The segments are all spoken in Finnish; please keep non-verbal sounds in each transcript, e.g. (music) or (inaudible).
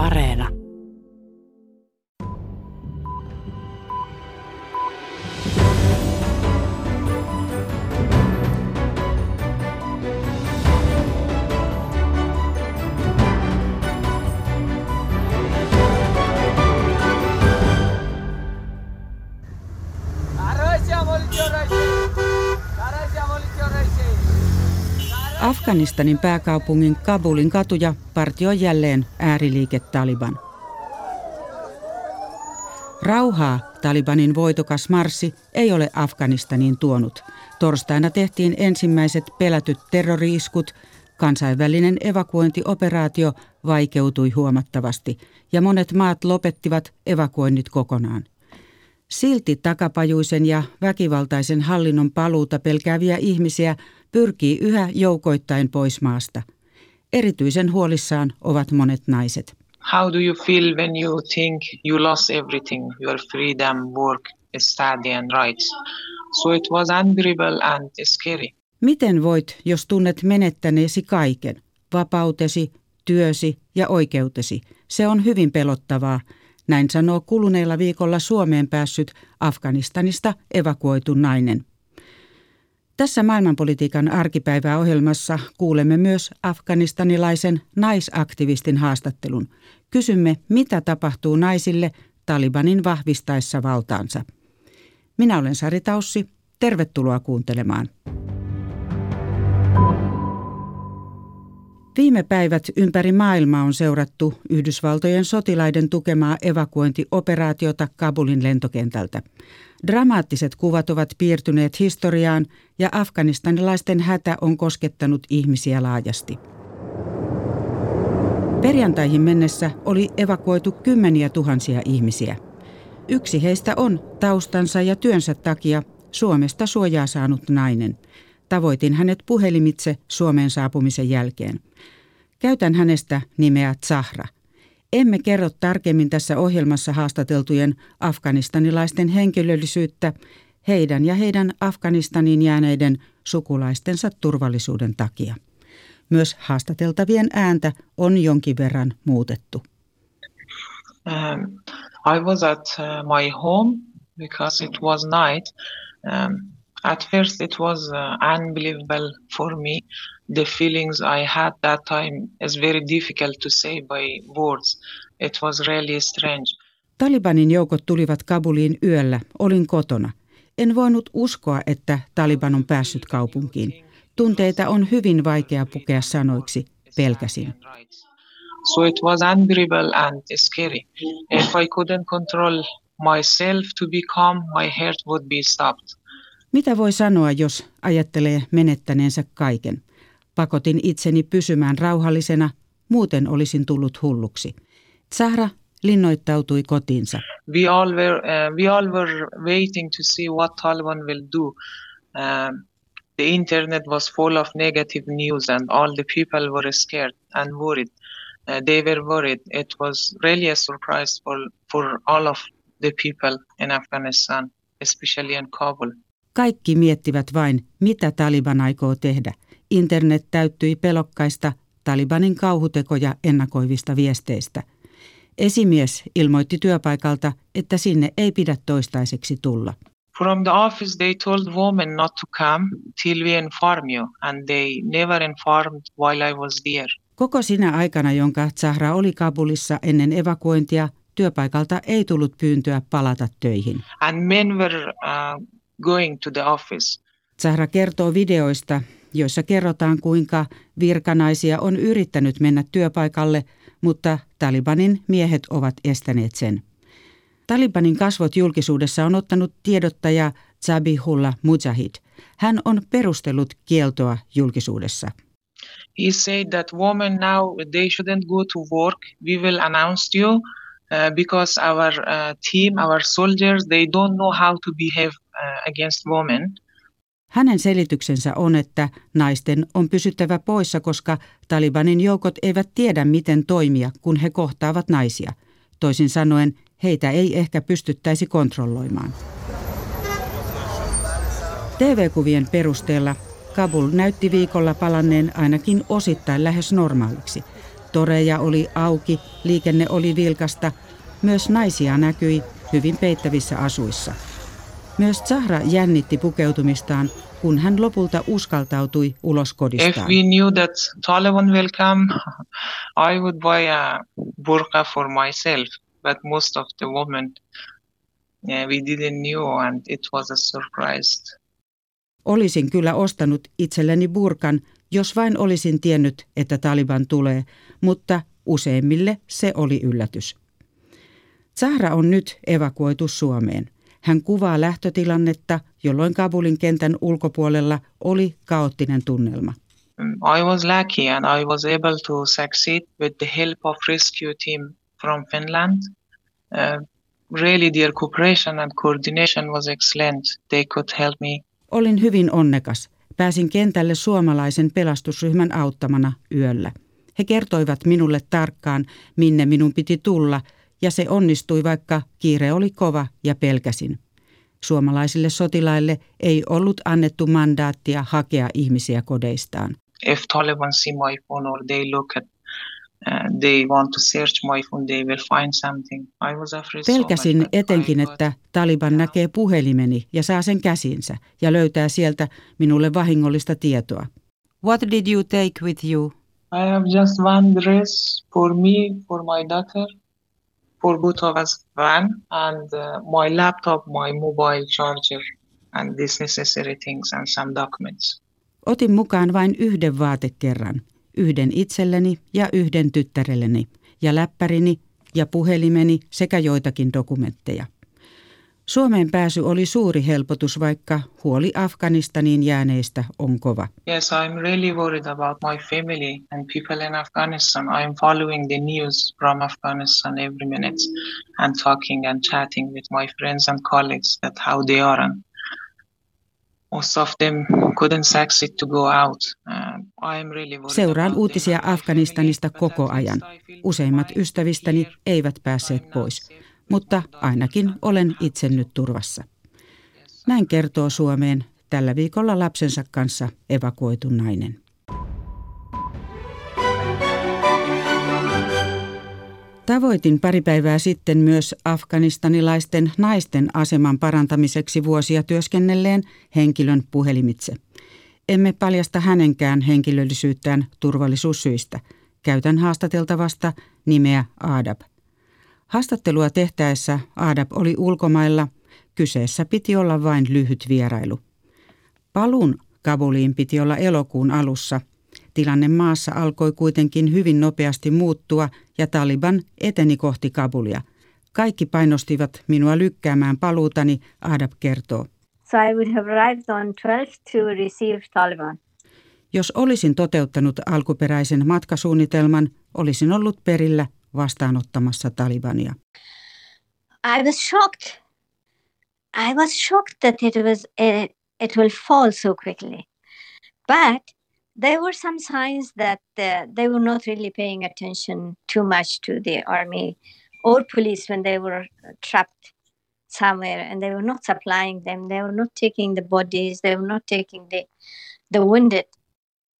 Areena. Afganistanin pääkaupungin Kabulin katuja partioi jälleen ääriliike Taliban. Rauhaa Talibanin voitokas marssi ei ole Afganistaniin tuonut. Torstaina tehtiin ensimmäiset pelätyt terroriiskut, kansainvälinen evakuointioperaatio vaikeutui huomattavasti ja monet maat lopettivat evakuoinnit kokonaan. Silti takapajuisen ja väkivaltaisen hallinnon paluuta pelkääviä ihmisiä pyrkii yhä joukoittain pois maasta. Erityisen huolissaan ovat monet naiset. How do you feel when you think you lost everything, your freedom, work, study and rights? So it was unbearable and scary. Miten voit, jos tunnet menettäneesi kaiken, vapautesi, työsi ja oikeutesi? Se on hyvin pelottavaa, näin sanoo kuluneella viikolla Suomeen päässyt Afganistanista evakuoitu nainen. Tässä maailmanpolitiikan arkipäivää ohjelmassa kuulemme myös afganistanilaisen naisaktivistin haastattelun. Kysymme, mitä tapahtuu naisille Talibanin vahvistaessa valtaansa. Minä olen Sari Taussi. Tervetuloa kuuntelemaan. Viime päivät ympäri maailmaa on seurattu Yhdysvaltojen sotilaiden tukemaa evakuointioperaatiota Kabulin lentokentältä. Dramaattiset kuvat ovat piirtyneet historiaan ja afganistanilaisten hätä on koskettanut ihmisiä laajasti. Perjantaihin mennessä oli evakuoitu kymmeniä tuhansia ihmisiä. Yksi heistä on taustansa ja työnsä takia Suomesta suojaa saanut nainen. Tavoitin hänet puhelimitse Suomeen saapumisen jälkeen. Käytän hänestä nimeä Zahra – emme kerro tarkemmin tässä ohjelmassa haastateltujen afganistanilaisten henkilöllisyyttä heidän ja heidän Afganistaniin jääneiden sukulaistensa turvallisuuden takia. Myös haastateltavien ääntä on jonkin verran muutettu. Um, I was at uh, my home because it was night. Um, at first it was uh, unbelievable for me the feelings i had that time is very difficult to say by words it was really strange Talibanin joukot tulivat Kabuliin yöllä. Olin kotona. En voinut uskoa, että Taliban on päässyt kaupunkiin. Tunteita on hyvin vaikea pukea sanoiksi. Pelkäsin. So it was unbearable and scary. If I couldn't control myself to be calm, my heart would be stopped. Mitä voi sanoa, jos ajattelee menettäneensä kaiken? Pakotin itseni pysymään rauhallisena, muuten olisin tullut hulluksi. Zahra linnoittautui kotiinsa. We all were, uh, we all were waiting to see what Taliban will do. Um, the internet was full of negative news and all the people were scared and worried. Uh, they were worried. It was really a surprise for, for all of the people in Afghanistan, especially in Kabul. Kaikki miettivät vain, mitä Taliban aikoo tehdä. Internet täyttyi pelokkaista Talibanin kauhutekoja ennakoivista viesteistä. Esimies ilmoitti työpaikalta, että sinne ei pidä toistaiseksi tulla. From the office they told women not to come till we inform you and they never informed while I was there. Koko sinä aikana, jonka Zahra oli Kabulissa ennen evakuointia, työpaikalta ei tullut pyyntöä palata töihin. And men were uh, going to the office. Zahra kertoo videoista, joissa kerrotaan kuinka virkanaisia on yrittänyt mennä työpaikalle, mutta Talibanin miehet ovat estäneet sen. Talibanin kasvot julkisuudessa on ottanut tiedottaja Zabihullah Mujahid. Hän on perustellut kieltoa julkisuudessa. He said that women now they shouldn't go to work. We will announce you because our uh, team, our soldiers, they don't know how to behave Uh, against women. Hänen selityksensä on, että naisten on pysyttävä poissa, koska Talibanin joukot eivät tiedä, miten toimia, kun he kohtaavat naisia. Toisin sanoen, heitä ei ehkä pystyttäisi kontrolloimaan. TV-kuvien perusteella Kabul näytti viikolla palanneen ainakin osittain lähes normaaliksi. Toreja oli auki, liikenne oli vilkasta, myös naisia näkyi hyvin peittävissä asuissa. Myös Zahra jännitti pukeutumistaan, kun hän lopulta uskaltautui ulos kodistaan. If we knew that Taliban will come, I would buy a burqa for myself. But most of the women, yeah, we didn't and it was a surprise. Olisin kyllä ostanut itselleni burkan, jos vain olisin tiennyt, että Taliban tulee, mutta useimmille se oli yllätys. Zahra on nyt evakuoitu Suomeen. Hän kuvaa lähtötilannetta, jolloin Kabulin kentän ulkopuolella oli kaoottinen tunnelma. I was lucky and I was able to succeed with the help of rescue team from Finland. Uh, really their cooperation and coordination was excellent. They could help me. Olin hyvin onnekas. Pääsin kentälle suomalaisen pelastusryhmän auttamana yöllä. He kertoivat minulle tarkkaan, minne minun piti tulla, ja se onnistui, vaikka kiire oli kova ja pelkäsin. Suomalaisille sotilaille ei ollut annettu mandaattia hakea ihmisiä kodeistaan. If Taliban see my phone or they look at Pelkäsin etenkin, että Taliban näkee puhelimeni ja saa sen käsinsä ja löytää sieltä minulle vahingollista tietoa. What did you take with you? I have just one dress for me, for my daughter, for both of us, one, and uh, my laptop, my mobile charger, and these necessary things and some documents. Otin mukaan vain yhden vaatekerran, yhden itselleni ja yhden tyttärelleni, ja läppärini ja puhelimeni sekä joitakin dokumentteja. Suomeen pääsy oli suuri helpotus, vaikka huoli Afganistaniin jääneistä on kova. Yes, I'm really worried about my family and people in Afghanistan. I'm following the news from Afghanistan every minute and talking and chatting with my friends and colleagues that how they are. And most of them couldn't succeed to go out. Worried Seuraan uutisia Afganistanista koko ajan. Useimmat ystävistäni eivät päässeet pois, mutta ainakin olen itse nyt turvassa. Näin kertoo Suomeen tällä viikolla lapsensa kanssa evakuoitu nainen. Tavoitin pari päivää sitten myös afganistanilaisten naisten aseman parantamiseksi vuosia työskennelleen henkilön puhelimitse. Emme paljasta hänenkään henkilöllisyyttään turvallisuussyistä. Käytän haastateltavasta nimeä Adab. Haastattelua tehtäessä Adab oli ulkomailla. Kyseessä piti olla vain lyhyt vierailu. Palun Kabuliin piti olla elokuun alussa. Tilanne maassa alkoi kuitenkin hyvin nopeasti muuttua ja Taliban eteni kohti Kabulia. Kaikki painostivat minua lykkäämään paluutani, Adab kertoo. So I would have arrived on 12 to receive Taliban. Jos olisin toteuttanut alkuperäisen matkasuunnitelman, olisin ollut perillä vastaanottamassa Talibania. I was shocked. I was shocked that it was it, it will fall so quickly. But there were some signs that uh, they were not really paying attention too much to the army or police when they were trapped somewhere and they were not supplying them. They were not taking the bodies. They were not taking the the wounded.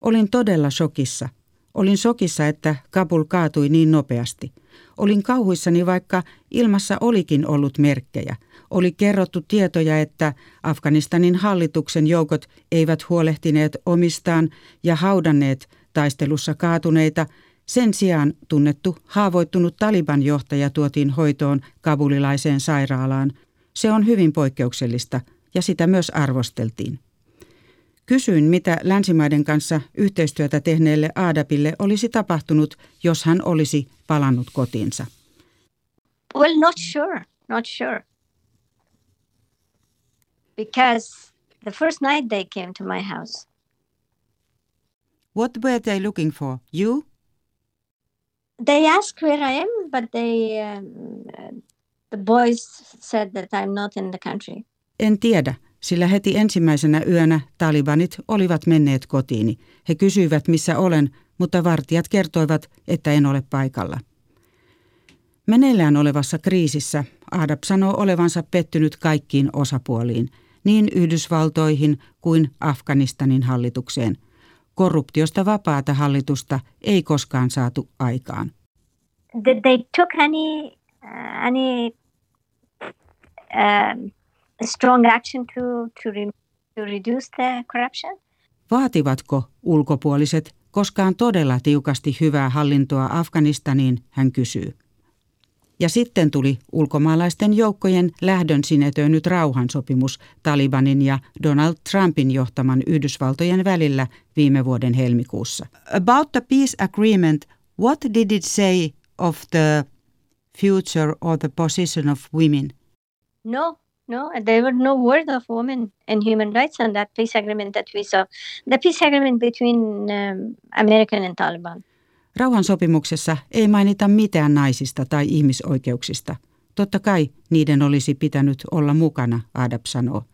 Olin todella shokissa. Olin shokissa, että Kabul kaatui niin nopeasti. Olin kauhuissani, vaikka ilmassa olikin ollut merkkejä. Oli kerrottu tietoja, että Afganistanin hallituksen joukot eivät huolehtineet omistaan ja haudanneet taistelussa kaatuneita. Sen sijaan tunnettu haavoittunut Taliban johtaja tuotiin hoitoon kabulilaiseen sairaalaan. Se on hyvin poikkeuksellista ja sitä myös arvosteltiin. Kysyin, mitä länsimaiden kanssa yhteistyötä tehneelle Aadapille olisi tapahtunut, jos hän olisi palannut kotiinsa. Well, not sure, not sure. Because the first night they came to my house, What were they looking for? You? They asked where I am, but they, um, the boys said that I'm not in the country. En tiedä, sillä heti ensimmäisenä yönä talibanit olivat menneet kotiini. He kysyivät, missä olen, mutta vartijat kertoivat, että en ole paikalla. Meneillään olevassa kriisissä Adab sanoo olevansa pettynyt kaikkiin osapuoliin, niin Yhdysvaltoihin kuin Afganistanin hallitukseen. Korruptiosta vapaata hallitusta ei koskaan saatu aikaan. Did they took any uh, any um, strong action to to, re, to reduce the corruption? Vaativatko ulkopuoliset koskaan todella tiukasti hyvää hallintoa Afganistaniin, hän kysyy. Ja sitten tuli ulkomaalaisten joukkojen lähdön sinetöinyt rauhansopimus Talibanin ja Donald Trumpin johtaman Yhdysvaltojen välillä viime vuoden helmikuussa. About the peace agreement, what did it say of the future or the position of women? No, no, there were no word of women and human rights on that peace agreement that we saw. The peace agreement between um, American and Taliban. Rauhansopimuksessa ei mainita mitään naisista tai ihmisoikeuksista. Totta kai niiden olisi pitänyt olla mukana, Adab sanoo.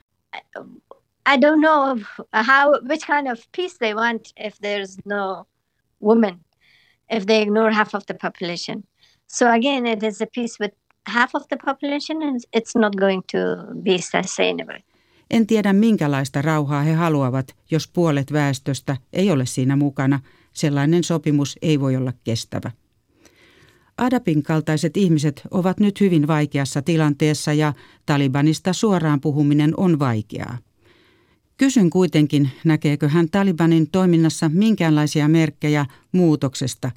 I don't know how which kind of peace they want if there's no women, if they ignore half of the population. So again, it is a peace with half of the population and it's not going to be sustainable. En tiedä minkälaista rauhaa he haluavat, jos puolet väestöstä ei ole siinä mukana – Sellainen sopimus ei voi olla kestävä. Adapin kaltaiset ihmiset ovat nyt hyvin vaikeassa tilanteessa ja Talibanista suoraan puhuminen on vaikeaa. Kysyn kuitenkin, näkeekö hän Talibanin toiminnassa minkäänlaisia merkkejä muutoksesta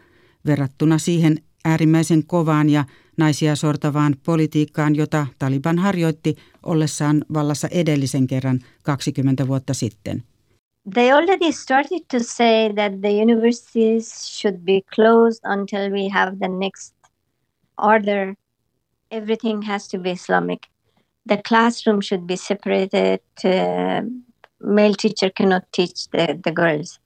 verrattuna siihen äärimmäisen kovaan ja naisia sortavaan politiikkaan, jota Taliban harjoitti ollessaan vallassa edellisen kerran 20 vuotta sitten they already started to say that the universities should be closed until we have the next order. Everything has to be Islamic. The classroom should be separated. Uh, male teacher cannot teach the, the girls.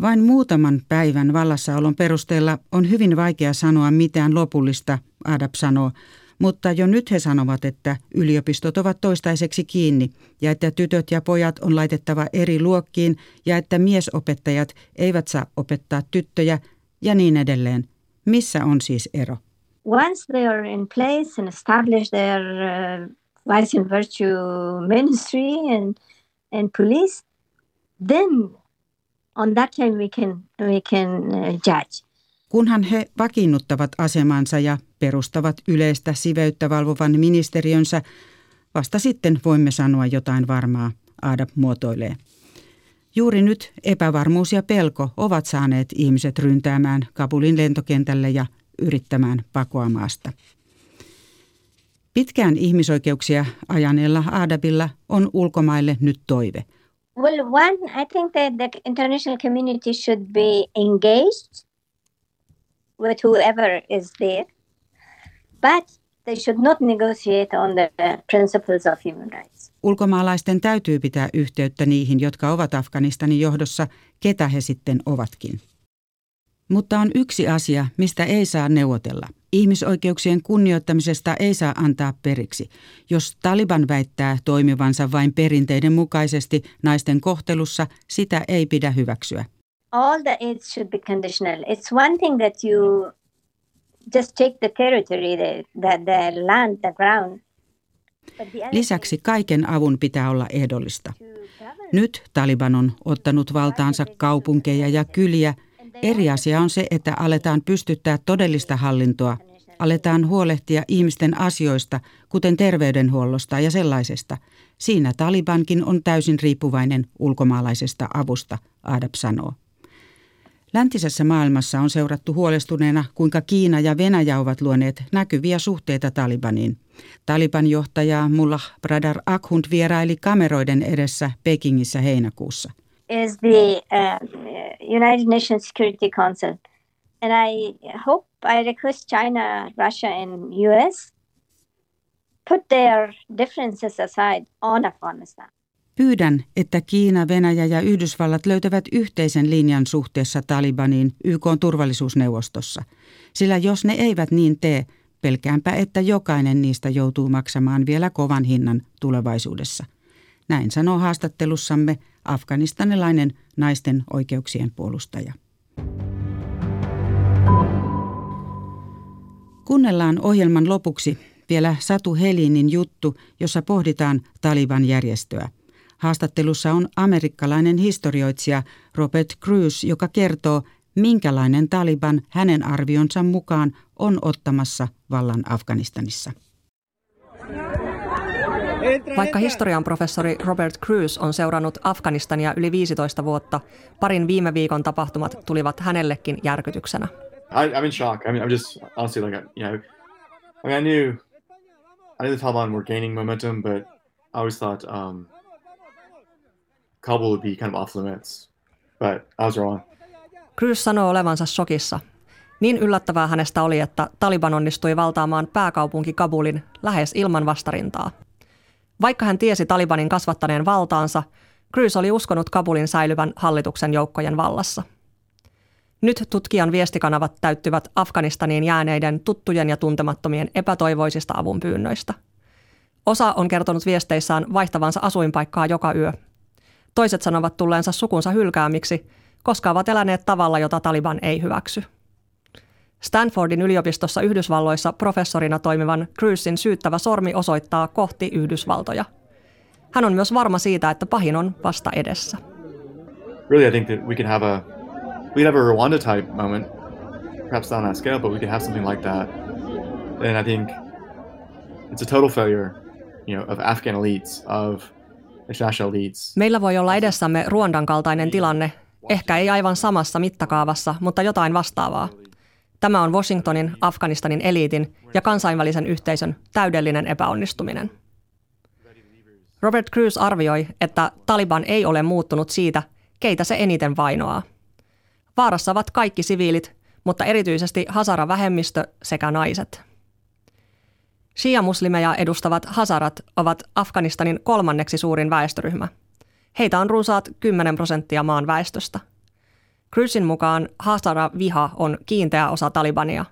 Vain muutaman päivän vallassaolon perusteella on hyvin vaikea sanoa mitään lopullista, Adab sanoo, mutta jo nyt he sanovat, että yliopistot ovat toistaiseksi kiinni ja että tytöt ja pojat on laitettava eri luokkiin ja että miesopettajat eivät saa opettaa tyttöjä ja niin edelleen. Missä on siis ero? Once they are in place and establish their uh, vice and virtue ministry and, and police, then on that time we can, we can uh, judge. Kunhan he vakiinnuttavat asemansa ja perustavat yleistä siveyttä valvovan ministeriönsä, vasta sitten voimme sanoa jotain varmaa, Aadap muotoilee. Juuri nyt epävarmuus ja pelko ovat saaneet ihmiset ryntäämään Kabulin lentokentälle ja yrittämään pakoa maasta. Pitkään ihmisoikeuksia ajaneella Aadabilla on ulkomaille nyt toive. Well, one, I think that the international community should be engaged with whoever is there but they should not negotiate on the principles of human rights. Ulkomaalaisten täytyy pitää yhteyttä niihin, jotka ovat Afganistanin johdossa, ketä he sitten ovatkin. Mutta on yksi asia, mistä ei saa neuvotella. Ihmisoikeuksien kunnioittamisesta ei saa antaa periksi. Jos Taliban väittää toimivansa vain perinteiden mukaisesti naisten kohtelussa, sitä ei pidä hyväksyä. All the aid should be conditional. It's one thing that you just take the territory, the, the, the land, the ground. Lisäksi kaiken avun pitää olla ehdollista. Nyt Taliban on ottanut valtaansa kaupunkeja ja kyliä. Eri asia on se, että aletaan pystyttää todellista hallintoa. Aletaan huolehtia ihmisten asioista, kuten terveydenhuollosta ja sellaisesta. Siinä Talibankin on täysin riippuvainen ulkomaalaisesta avusta, Adab sanoo. Läntisessä maailmassa on seurattu huolestuneena, kuinka Kiina ja Venäjä ovat luoneet näkyviä suhteita Talibaniin. Taliban johtaja Mullah Bradar Akhund vieraili kameroiden edessä Pekingissä heinäkuussa. Is the uh, United Nations Security Council. And I hope, I request China, Russia and US put their differences aside on Afghanistan. Pyydän, että Kiina, Venäjä ja Yhdysvallat löytävät yhteisen linjan suhteessa Talibaniin YK turvallisuusneuvostossa, sillä jos ne eivät niin tee, pelkäänpä, että jokainen niistä joutuu maksamaan vielä kovan hinnan tulevaisuudessa. Näin sanoo haastattelussamme afganistanilainen naisten oikeuksien puolustaja. Kuunnellaan ohjelman lopuksi vielä Satu Helinin juttu, jossa pohditaan Taliban järjestöä – Haastattelussa on amerikkalainen historioitsija Robert Cruz, joka kertoo, minkälainen Taliban hänen arvionsa mukaan on ottamassa vallan Afganistanissa. Vaikka historian professori Robert Cruz on seurannut Afganistania yli 15 vuotta, parin viime viikon tapahtumat tulivat hänellekin järkytyksenä. I, I'm in shock. I mean, I'm just honestly like, you know, I mean, I knew, I knew the Taliban were gaining momentum, but I always thought um, Kabul would be kind of off limits, but I was wrong. Cruz sanoo olevansa shokissa. Niin yllättävää hänestä oli, että Taliban onnistui valtaamaan pääkaupunki Kabulin lähes ilman vastarintaa. Vaikka hän tiesi Talibanin kasvattaneen valtaansa, Cruz oli uskonut Kabulin säilyvän hallituksen joukkojen vallassa. Nyt tutkijan viestikanavat täyttyvät Afganistaniin jääneiden tuttujen ja tuntemattomien epätoivoisista avunpyynnöistä. Osa on kertonut viesteissään vaihtavansa asuinpaikkaa joka yö. Toiset sanovat tulleensa sukunsa hylkäämiksi, koska ovat eläneet tavalla, jota Taliban ei hyväksy. Stanfordin yliopistossa Yhdysvalloissa professorina toimivan Cruzin syyttävä sormi osoittaa kohti Yhdysvaltoja. Hän on myös varma siitä, että pahin on vasta edessä. Really, I think that we can have a we'd have a Rwanda type moment, perhaps not on that scale, but we could have something like that. And I think it's a total failure, you know, of Afghan elites, of. Meillä voi olla edessämme Ruondan kaltainen tilanne, ehkä ei aivan samassa mittakaavassa, mutta jotain vastaavaa. Tämä on Washingtonin, Afganistanin eliitin ja kansainvälisen yhteisön täydellinen epäonnistuminen. Robert Cruz arvioi, että Taliban ei ole muuttunut siitä, keitä se eniten vainoaa. Vaarassa ovat kaikki siviilit, mutta erityisesti Hazara-vähemmistö sekä naiset. Shia-muslimeja edustavat Hazarat ovat Afganistanin kolmanneksi suurin väestöryhmä. Heitä on runsaat 10 prosenttia maan väestöstä – Cruzin mukaan Hazara-viha on kiinteä osa Talibania.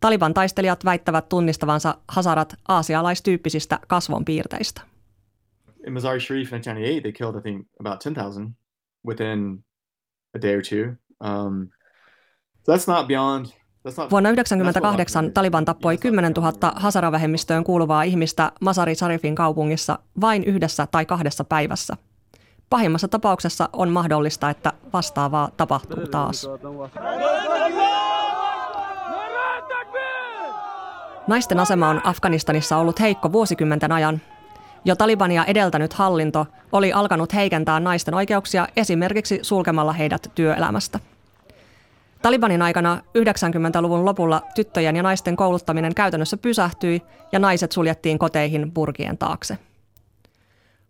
Taliban taistelijat väittävät tunnistavansa Hazarat aasialaistyyppisistä kasvonpiirteistä. In Mazar Sharif in 1998, they killed, I think, about 10,000 within a day or two. Um, so that's not beyond Vuonna 1998 Taliban tappoi 10 000 Hazara-vähemmistöön kuuluvaa ihmistä Masari Sharifin kaupungissa vain yhdessä tai kahdessa päivässä – Pahimmassa tapauksessa on mahdollista, että vastaavaa tapahtuu taas. Naisten asema on Afganistanissa ollut heikko vuosikymmenten ajan. Jo Talibania edeltänyt hallinto oli alkanut heikentää naisten oikeuksia esimerkiksi sulkemalla heidät työelämästä. Talibanin aikana 90-luvun lopulla tyttöjen ja naisten kouluttaminen käytännössä pysähtyi ja naiset suljettiin koteihin purkien taakse.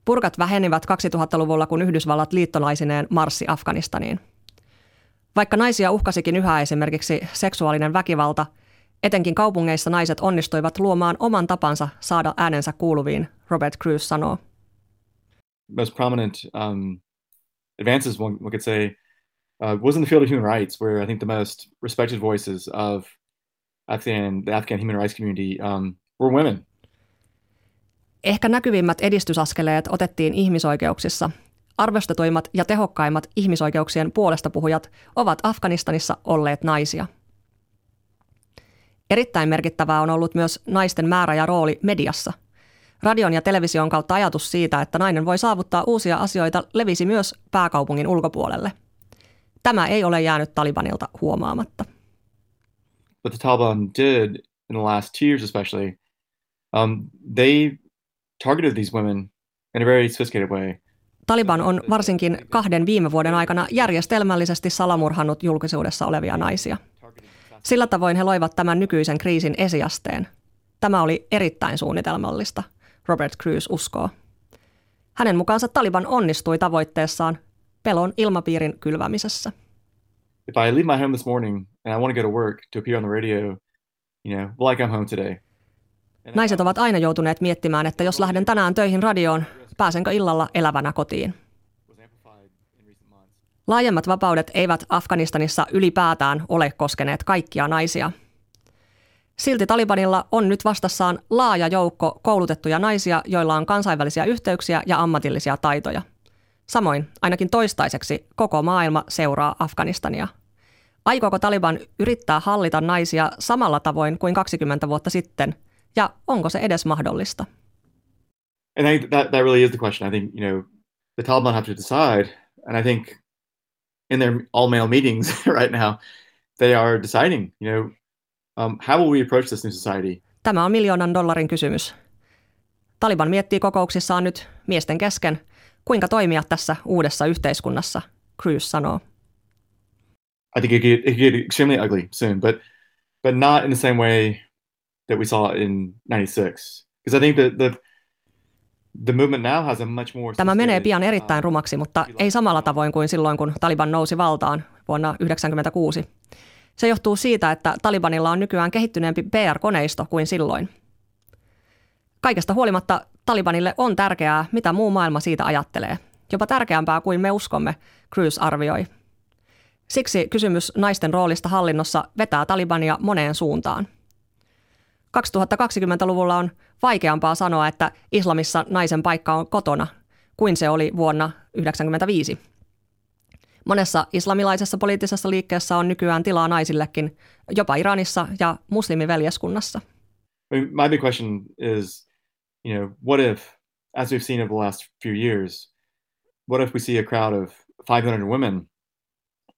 Purkat vähenivät 2000-luvulla, kun Yhdysvallat liittolaisineen marssi Afganistaniin. Vaikka naisia uhkasikin yhä esimerkiksi seksuaalinen väkivalta, etenkin kaupungeissa naiset onnistuivat luomaan oman tapansa saada äänensä kuuluviin, Robert Cruz sanoo. Most prominent um, advances, one, one could say, uh, was in the field of human rights, where I think the most respected voices of Afghan, the Afghan human rights community um, were women. Ehkä näkyvimmät edistysaskeleet otettiin ihmisoikeuksissa. Arvostetuimmat ja tehokkaimmat ihmisoikeuksien puolesta puhujat ovat Afganistanissa olleet naisia. Erittäin merkittävää on ollut myös naisten määrä ja rooli mediassa. Radion ja television kautta ajatus siitä, että nainen voi saavuttaa uusia asioita, levisi myös pääkaupungin ulkopuolelle. Tämä ei ole jäänyt Talibanilta huomaamatta. What the Taliban did in the last two years especially, um, they targeted these women in a very sophisticated way. Taliban on varsinkin kahden viime vuoden aikana järjestelmällisesti salamurhannut julkisuudessa olevia naisia. Sillä tavoin he loivat tämän nykyisen kriisin esiasteen. Tämä oli erittäin suunnitelmallista, Robert Cruz uskoo. Hänen mukaansa Taliban onnistui tavoitteessaan pelon ilmapiirin kylvämisessä. If I leave my home this morning and I want to go to work to appear on the radio, you know, will I come home today? Naiset ovat aina joutuneet miettimään, että jos lähden tänään töihin radioon, pääsenkö illalla elävänä kotiin. Laajemmat vapaudet eivät Afganistanissa ylipäätään ole koskeneet kaikkia naisia. Silti Talibanilla on nyt vastassaan laaja joukko koulutettuja naisia, joilla on kansainvälisiä yhteyksiä ja ammatillisia taitoja. Samoin, ainakin toistaiseksi, koko maailma seuraa Afganistania. Aikooko Taliban yrittää hallita naisia samalla tavoin kuin 20 vuotta sitten – ja onko se edes mahdollista? And I think that, that really is the question. I think, you know, the Taliban have to decide. And I think in their all male meetings (laughs) right now, they are deciding, you know, um, how will we approach this new society? Tämä on miljoonan dollarin kysymys. Taliban miettii kokouksissaan nyt miesten kesken, kuinka toimia tässä uudessa yhteiskunnassa, Cruz sanoo. I think it could, it could get extremely ugly soon, but but not in the same way that we saw in '96. Because I think that the the movement now has a much more. Tämä menee pian erittäin rumaksi, mutta ei samalla tavoin kuin silloin, kun Taliban nousi valtaan vuonna 1996. Se johtuu siitä, että Talibanilla on nykyään kehittyneempi PR-koneisto kuin silloin. Kaikesta huolimatta Talibanille on tärkeää, mitä muu maailma siitä ajattelee. Jopa tärkeämpää kuin me uskomme, Cruz arvioi. Siksi kysymys naisten roolista hallinnossa vetää Talibania moneen suuntaan. 2020-luvulla on vaikeampaa sanoa, että islamissa naisen paikka on kotona kuin se oli vuonna 1995. Monessa islamilaisessa poliittisessa liikkeessä on nykyään tilaa naisillekin, jopa Iranissa ja muslimiveljeskunnassa. My big question is, you know, what if, as we've seen over the last few years, what if we see a crowd of 500 women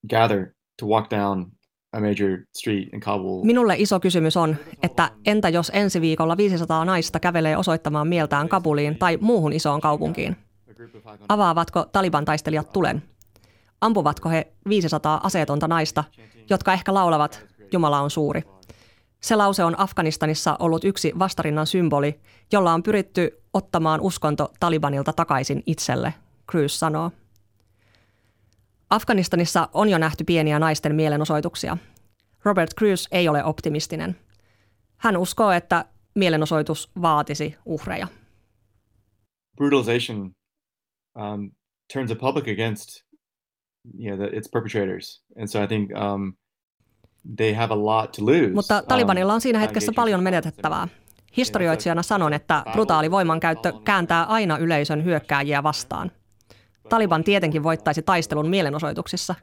gather to walk down a major street in Kabul. Minulle iso kysymys on, että entä jos ensi viikolla 500 naista kävelee osoittamaan mieltään Kabuliin tai muuhun isoon kaupunkiin? Avaavatko Taliban taistelijat tulen? Ampuvatko he 500 aseetonta naista, jotka ehkä laulavat Jumala on suuri? Se lause on Afganistanissa ollut yksi vastarinnan symboli, jolla on pyritty ottamaan uskonto Talibanilta takaisin itselle, Cruz sanoo. Afganistanissa on jo nähty pieniä naisten mielenosoituksia. Robert Cruz ei ole optimistinen. Hän uskoo, että mielenosoitus vaatisi uhreja. Brutalization um, turns the public against you know, the, its perpetrators. And so I think um, they have a lot to lose. Mutta Talibanilla on siinä hetkessä paljon menetettävää. Historioitsijana sanon, että brutaali voimankäyttö kääntää aina yleisön hyökkääjiä vastaan. Taliban tietenkin voittaisi taistelun mielenosoituksissa,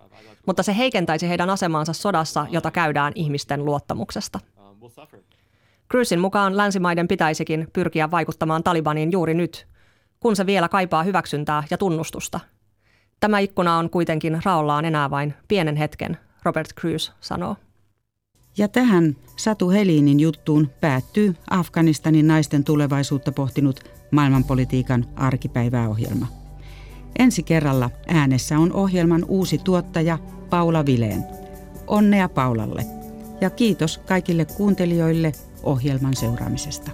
mutta se heikentäisi heidän asemaansa sodassa, jota käydään ihmisten luottamuksesta. Cruzin mukaan länsimaiden pitäisikin pyrkiä vaikuttamaan Talibaniin juuri nyt, kun se vielä kaipaa hyväksyntää ja tunnustusta. Tämä ikkuna on kuitenkin raollaan enää vain pienen hetken, Robert Cruz sanoo. Ja tähän Satu Helinin juttuun päättyy Afganistanin naisten tulevaisuutta pohtinut maailmanpolitiikan arkipäiväohjelma. Ensi kerralla äänessä on ohjelman uusi tuottaja Paula Vileen. Onnea Paulalle ja kiitos kaikille kuuntelijoille ohjelman seuraamisesta.